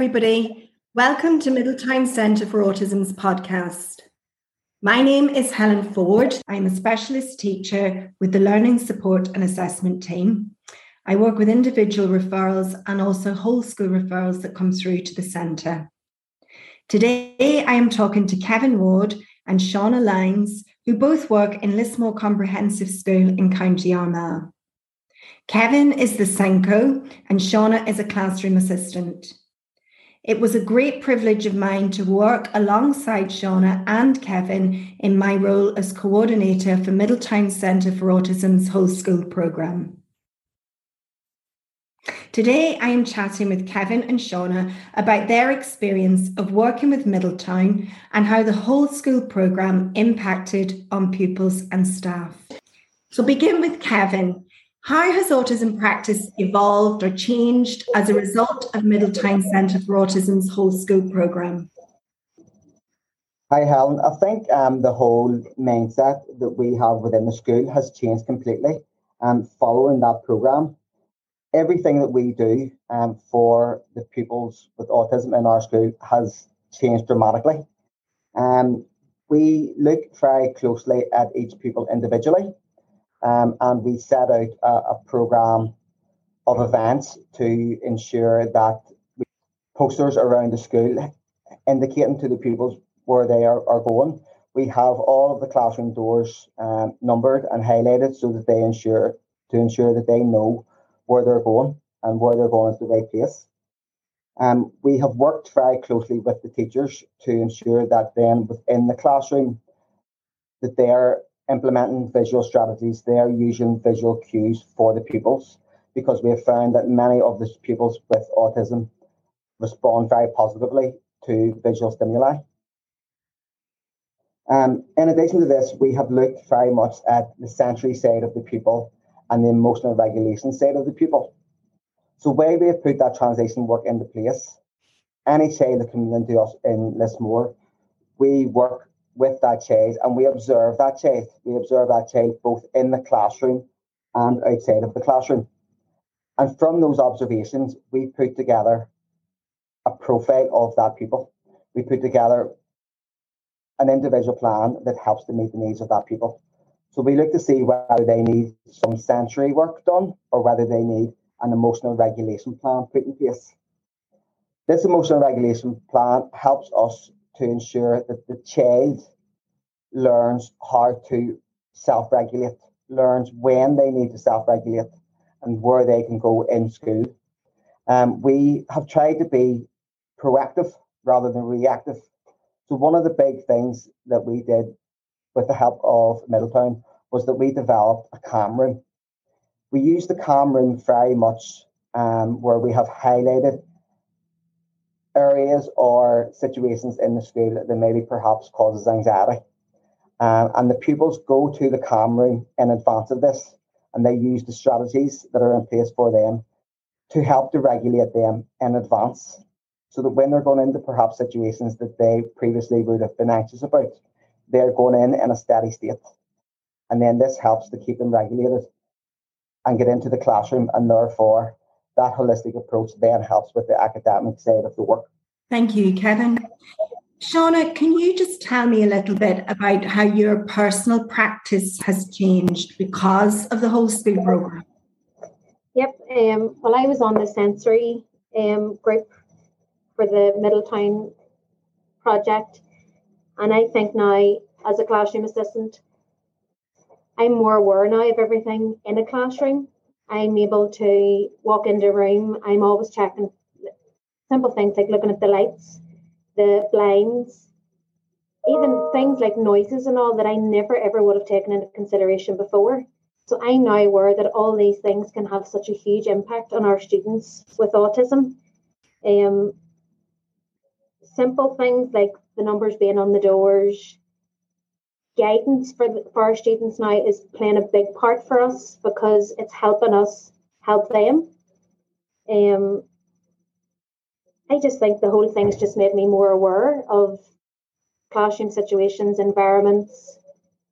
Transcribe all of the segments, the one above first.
everybody. Welcome to Middletown Centre for Autism's podcast. My name is Helen Forde. I'm a specialist teacher with the Learning Support and Assessment team. I work with individual referrals and also whole school referrals that come through to the centre. Today, I am talking to Kevin Warde and Shauna Lyness, who both work in Lismore Comprehensive School in County Armagh. Kevin is the SENCO and Shauna is a classroom assistant. It was a great privilege of mine to work alongside Shauna and Kevin in my role as coordinator for Middletown Centre for Autism's whole school programme. Today, I am chatting with Kevin and Shauna about their experience of working with Middletown and how the whole school programme impacted on pupils and staff. So, begin with Kevin. How has autism practice evolved or changed as a result of Middletown Centre for Autism's whole school programme? Hi, Helen. I think um, the whole mindset that we have within the school has changed completely um, following that programme. Everything that we do um, for the pupils with autism in our school has changed dramatically. Um, we look very closely at each pupil individually um, and we set out a, a program of events to ensure that posters around the school indicating to the pupils where they are, are going. We have all of the classroom doors um, numbered and highlighted so that they ensure to ensure that they know where they're going and where they're going is the right place. Um, we have worked very closely with the teachers to ensure that then within the classroom that they're implementing visual strategies, they are using visual cues for the pupils because we have found that many of the pupils with autism respond very positively to visual stimuli. Um, in addition to this, we have looked very much at the sensory side of the pupil and the emotional regulation side of the pupil. So where we have put that translation work into place, any child that comes into us in Lismore, we work with that child and we observe that child. We observe that child both in the classroom and outside of the classroom. And from those observations, we put together a profile of that pupil. We put together an individual plan that helps to meet the needs of that pupil. So we look to see whether they need some sensory work done or whether they need an emotional regulation plan put in place. This emotional regulation plan helps us to ensure that the child learns how to self regulate, learns when they need to self regulate, and where they can go in school. Um, we have tried to be proactive rather than reactive. So, one of the big things that we did with the help of Middletown was that we developed a calm room. We use the calm room very much um, where we have highlighted areas or situations in the school that maybe perhaps causes anxiety. Um, and the pupils go to the calm room in advance of this and they use the strategies that are in place for them to help to regulate them in advance so that when they're going into perhaps situations that they previously would have been anxious about, they're going in in a steady state. And then this helps to keep them regulated and get into the classroom and therefore that holistic approach then helps with the academic side of the work. Thank you, Kevin. Shauna, can you just tell me a little bit about how your personal practice has changed because of the whole school program? Yep. Um, well, I was on the sensory um, group for the Middletown project, and I think now, as a classroom assistant, I'm more aware now of everything in a classroom I'm able to walk into a room. I'm always checking simple things like looking at the lights, the blinds, even things like noises and all that I never ever would have taken into consideration before. So I'm now aware that all these things can have such a huge impact on our students with autism. Um, simple things like the numbers being on the doors, guidance for, the, for our students now is playing a big part for us because it's helping us help them. Um, I just think the whole thing has just made me more aware of classroom situations, environments,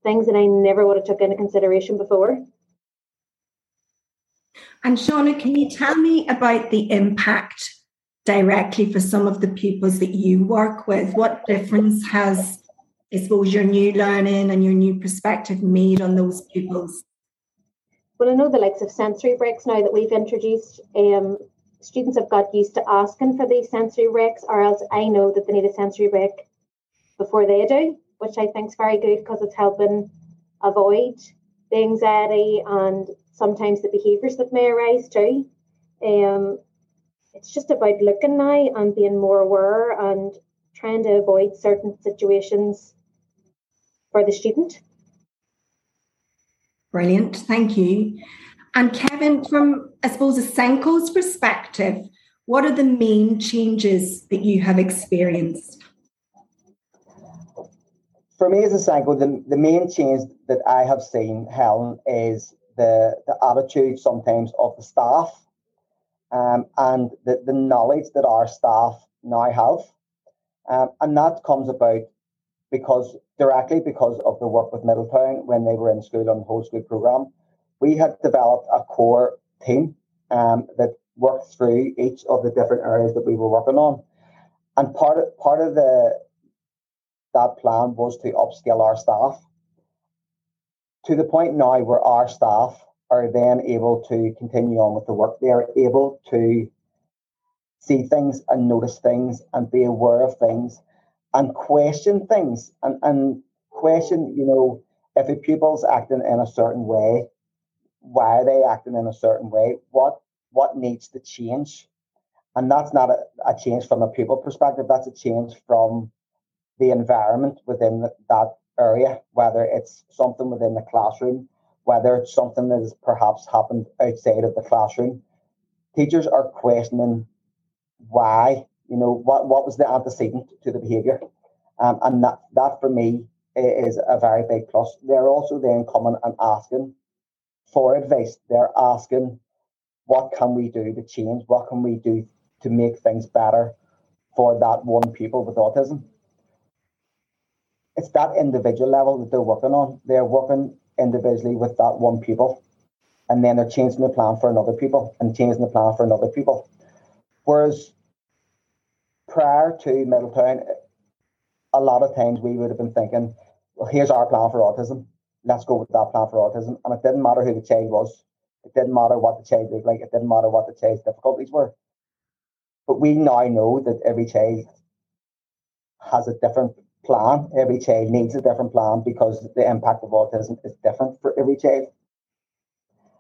things that I never would have took into consideration before. And Shauna, can you tell me about the impact directly for some of the pupils that you work with? What difference has, I suppose, your new learning and your new perspective made on those pupils? Well, I know the likes of sensory breaks now that we've introduced. Um, students have got used to asking for these sensory breaks, or else I know that they need a sensory break before they do, which I think is very good because it's helping avoid the anxiety and sometimes the behaviours that may arise too. Um, it's just about looking now and being more aware and trying to avoid certain situations for the student. Brilliant, thank you. And Kevin, from I suppose a SENCO's perspective, what are the main changes that you have experienced? For me as a SENCO, the, the main change that I have seen, Helen, is the, the attitude sometimes of the staff um, and the, the knowledge that our staff now have. Um, and that comes about because directly because of the work with Middletown when they were in school on the whole school program. We had developed a core team um, that worked through each of the different areas that we were working on. And part of, part of the that plan was to upskill our staff to the point now where our staff are then able to continue on with the work. They are able to see things and notice things and be aware of things and question things and, and question, you know, if a pupil's acting in a certain way, why are they acting in a certain way? What what needs to change? And that's not a, a change from a pupil perspective, that's a change from the environment within the, that area, whether it's something within the classroom whether it's something that has perhaps happened outside of the classroom. Teachers are questioning why, you know, what, what was the antecedent to the behaviour. Um, and that, that for me is a very big plus. They're also then coming and asking for advice. They're asking, what can we do to change? What can we do to make things better for that one pupil with autism? It's that individual level that they're working on. They're working individually with that one pupil, and then they're changing the plan for another pupil and changing the plan for another pupil. Whereas prior to Middletown, a lot of times we would have been thinking, well, here's our plan for autism. Let's go with that plan for autism. And it didn't matter who the child was. It didn't matter what the child looked like. It didn't matter what the child's difficulties were. But we now know that every child has a different plan. Every child needs a different plan because the impact of autism is different for every child.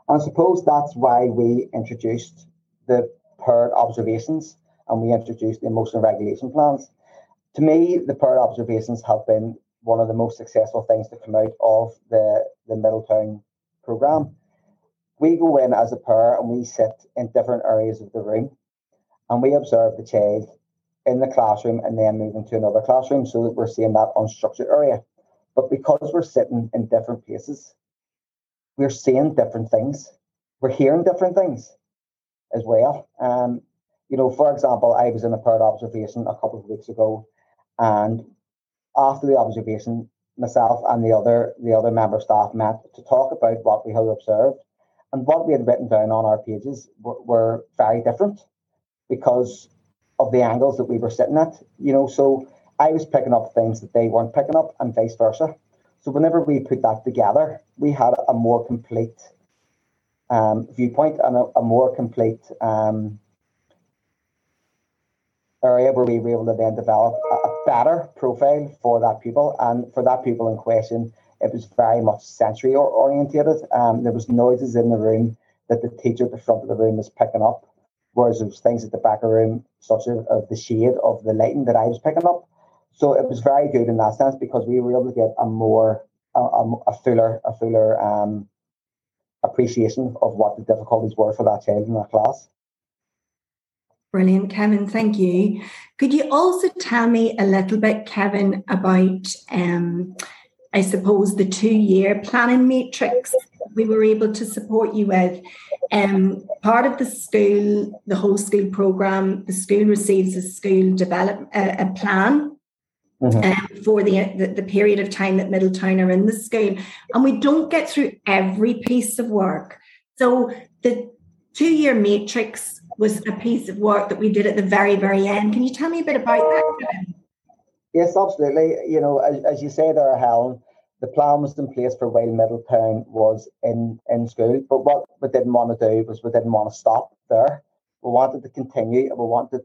And I suppose that's why we introduced the paired observations and we introduced the emotional regulation plans. To me, the paired observations have been one of the most successful things to come out of the, the Middletown programme. We go in as a pair and we sit in different areas of the room and we observe the child in the classroom and then moving to another classroom so that we're seeing that unstructured area. But because we're sitting in different places, we're seeing different things. We're hearing different things as well. Um, you know, for example, I was in a paired observation a couple of weeks ago, and after the observation, myself and the other the other member staff met to talk about what we had observed, and what we had written down on our pages were, were very different because of the angles that we were sitting at, you know. So I was picking up things that they weren't picking up, and vice versa. So whenever we put that together, we had a more complete um, viewpoint and a, a more complete um, area where we were able to then develop a, better profile for that pupil. And for that pupil in question, it was very much sensory orientated. Um, there was noises in the room that the teacher at the front of the room was picking up whereas there was things at the back of the room, such as of the shade of the lighting that I was picking up. So it was very good in that sense because we were able to get a more a, a, a fuller a fuller um, appreciation of what the difficulties were for that child in that class. Brilliant, Kevin. Thank you. Could you also tell me a little bit, Kevin, about um, I suppose the two-year planning matrix we were able to support you with? Um, part of the school, the whole school program, the school receives a school develop uh, a plan Mm-hmm. Um, for the, the, the period of time that Middletown are in the school, and we don't get through every piece of work. So the two year matrix was a piece of work that we did at the very, very end. Can you tell me a bit about that? Yes, absolutely. You know, as, as you say there, Helen, the plan was in place for while Middletown was in, in school. But what we didn't want to do was we didn't want to stop there. We wanted to continue and we wanted,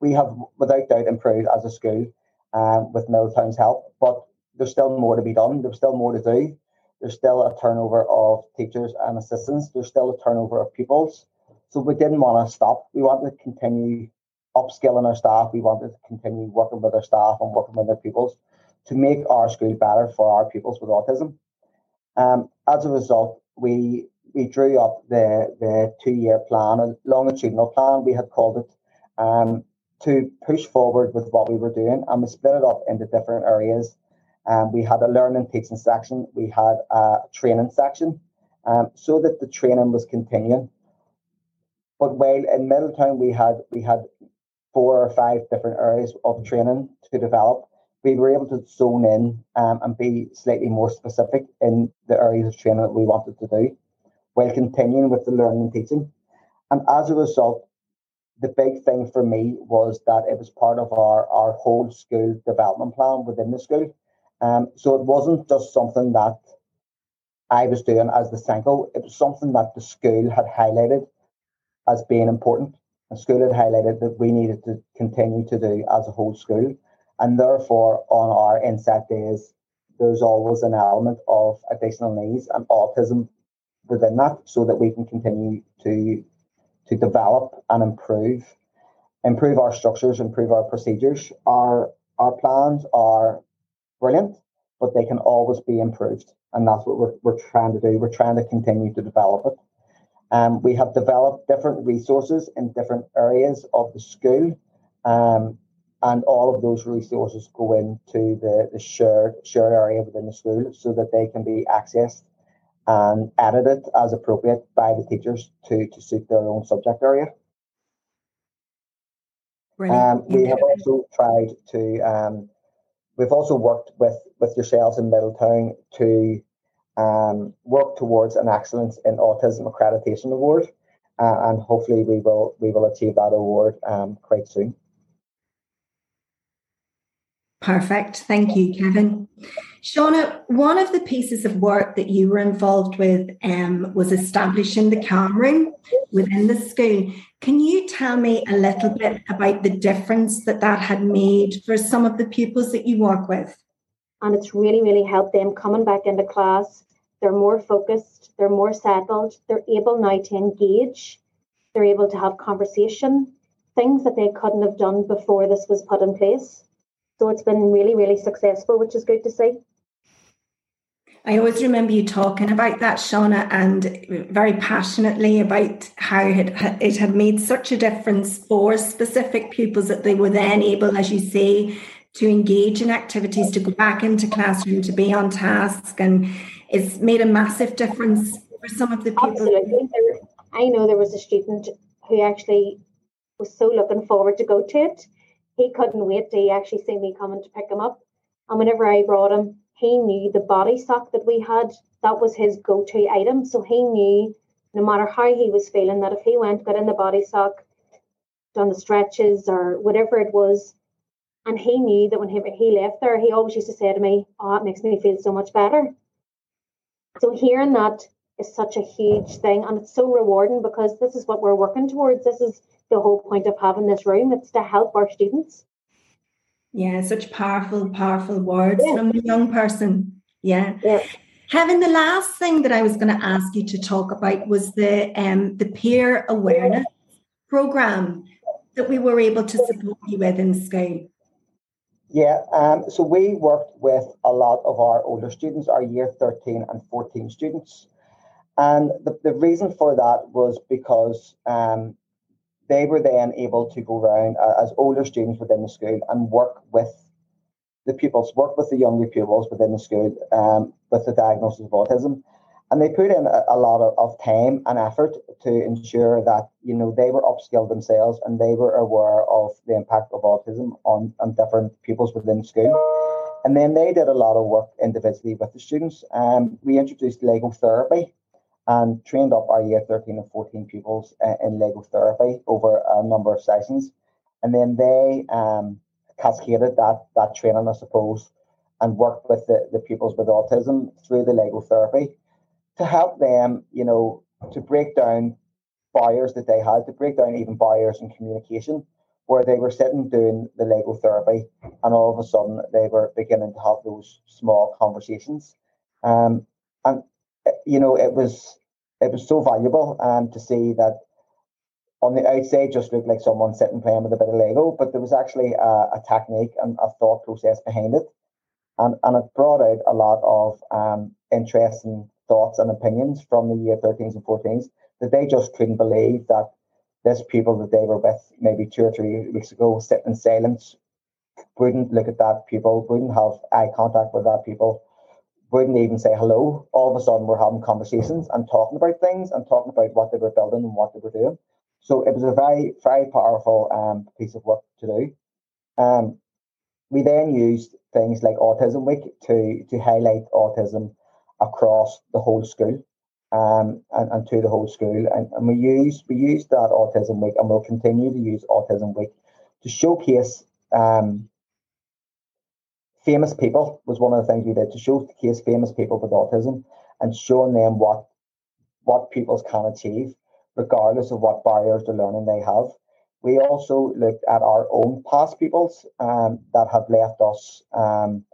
we have without doubt improved as a school um, with Middletown's help, but there's still more to be done. There's still more to do. There's still a turnover of teachers and assistants. There's still a turnover of pupils. So we didn't want to stop. We wanted to continue upskilling our staff. We wanted to continue working with our staff and working with our pupils to make our school better for our pupils with autism. Um, as a result, we we drew up the the two year plan, a longitudinal plan we had called it, um, to push forward with what we were doing, and we split it up into different areas. Um, we had a learning teaching section, we had a training section, um, so that the training was continuing. But while in Middletown we had we had four or five different areas of training to develop, we were able to zone in um, and be slightly more specific in the areas of training that we wanted to do while continuing with the learning and teaching. And as a result, the big thing for me was that it was part of our, our whole school development plan within the school. Um, so it wasn't just something that I was doing as the SENCO, it was something that the school had highlighted as being important. The school had highlighted that we needed to continue to do as a whole school. And therefore, on our inset days, there's always an element of additional needs and autism within that so that we can continue to to develop and improve improve our structures improve our procedures our our plans are brilliant but they can always be improved and that's what we're, we're trying to do we're trying to continue to develop it um, we have developed different resources in different areas of the school um, and all of those resources go into the, the shared shared area within the school so that they can be accessed and edited as appropriate by the teachers to, to suit their own subject area. Um, we have also tried to, um, we've also worked with, with yourselves in Middletown to um, work towards an Excellence in Autism Accreditation Award. Uh, and hopefully we will we will achieve that award um, quite soon. Perfect. Thank you, Kevin. Shauna, one of the pieces of work that you were involved with um, was establishing the CALM room within the school. Can you tell me a little bit about the difference that that had made for some of the pupils that you work with? And it's really, really helped them coming back into class. They're more focused, they're more settled, they're able now to engage, they're able to have conversation, things that they couldn't have done before this was put in place. So it's been really, really successful, which is good to see. I always remember you talking about that, Shauna, and very passionately about how it, it had made such a difference for specific pupils that they were then able, as you say, to engage in activities, to go back into classroom, to be on task, and it's made a massive difference for some of the people. I know there was a student who actually was so looking forward to go to it he couldn't wait to actually see me coming to pick him up. And whenever I brought him, he knew the body sock that we had, that was his go to item. So he knew no matter how he was feeling, that if he went, got in the body sock, done the stretches or whatever it was, and he knew that when he, he left there, he always used to say to me, Oh, it makes me feel so much better. So hearing that is such a huge thing and it's so rewarding because this is what we're working towards. This is the whole point of having this room. It's to help our students. Yeah, such powerful, powerful words yeah. from a young person. Yeah. yeah. Kevin, the last thing that I was going to ask you to talk about was the um, the peer awareness program that we were able to support you with in school. Yeah, um, so we worked with a lot of our older students, our year 13 and 14 students. And the, the reason for that was because um, they were then able to go around uh, as older students within the school and work with the pupils, work with the younger pupils within the school um, with the diagnosis of autism. And they put in a, a lot of, of, time and effort to ensure that, you know, they were upskilled themselves and they were aware of the impact of autism on, on different pupils within school. And then they did a lot of work individually with the students. Um, we introduced Lego therapy and trained up our year 13 and 14 pupils uh, in Lego therapy over a number of sessions. And then they um, cascaded that, that training, I suppose, and worked with the, the pupils with autism through the Lego therapy to help them, you know, to break down barriers that they had, to break down even barriers in communication, where they were sitting doing the Lego therapy and all of a sudden they were beginning to have those small conversations. Um, and you know, it was it was so valuable um, to see that on the outside just looked like someone sitting playing with a bit of Lego, but there was actually a, a technique and a thought process behind it. And, and it brought out a lot of um, interesting thoughts and opinions from the year 13s and 14s that they just couldn't believe that this people that they were with maybe two or three weeks ago sitting in silence wouldn't look at that people, wouldn't have eye contact with that people, wouldn't even say hello. All of a sudden, we're having conversations and talking about things and talking about what they were building and what they were doing. So it was a very, very powerful um, piece of work to do. Um, we then used things like Autism Week to to highlight autism across the whole school um, and, and to the whole school. And, and we use we use that Autism Week and we'll continue to use Autism Week to showcase um, famous people was one of the things we did to showcase famous people with autism and showing them what what pupils can achieve regardless of what barriers to learning they have. We also looked at our own past pupils um, that have left us um,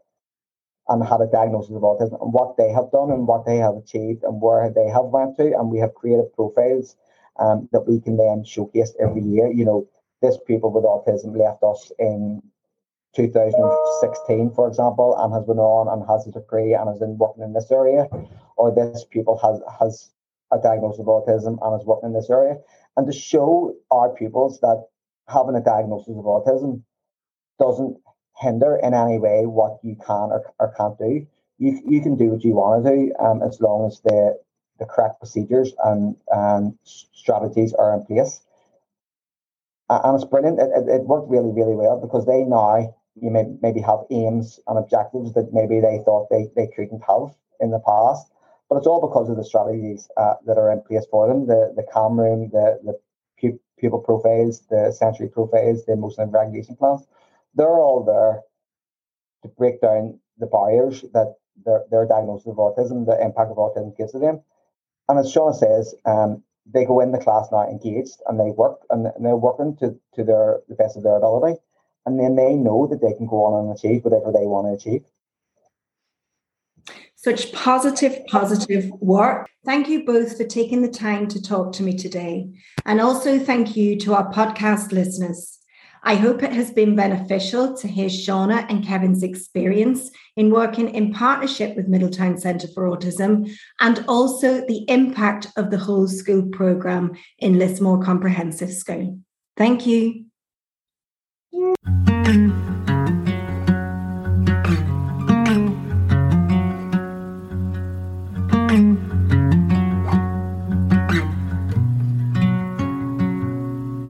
and had a diagnosis of autism and what they have done and what they have achieved and where they have went to. And we have creative profiles um, that we can then showcase every year. You know, this people with autism left us in 2016, for example, and has been on and has a degree and is in working in this area, or this pupil has has a diagnosis of autism and is working in this area, and to show our pupils that having a diagnosis of autism doesn't hinder in any way what you can or, or can't do. You, you can do what you want to do um, as long as the, the correct procedures and, and strategies are in place. And it's brilliant. It, it, it worked really, really well because they now you may maybe have aims and objectives that maybe they thought they, they couldn't have in the past. But it's all because of the strategies uh, that are in place for them, the the calm room, the the pupil profiles, the sensory profiles, the emotional regulation plans. They're all there to break down the barriers that their, their diagnosis of autism, the impact of autism gives to them. And as Sean says, um, they go in the class now engaged and they work and they're working to, to their the best of their ability and then they know that they can go on and achieve whatever they want to achieve. Such positive, positive work. Thank you both for taking the time to talk to me today. And also thank you to our podcast listeners. I hope it has been beneficial to hear Shauna and Kevin's experience in working in partnership with Middletown Centre for Autism and also the impact of the whole school programme in Lismore Comprehensive School. Thank you.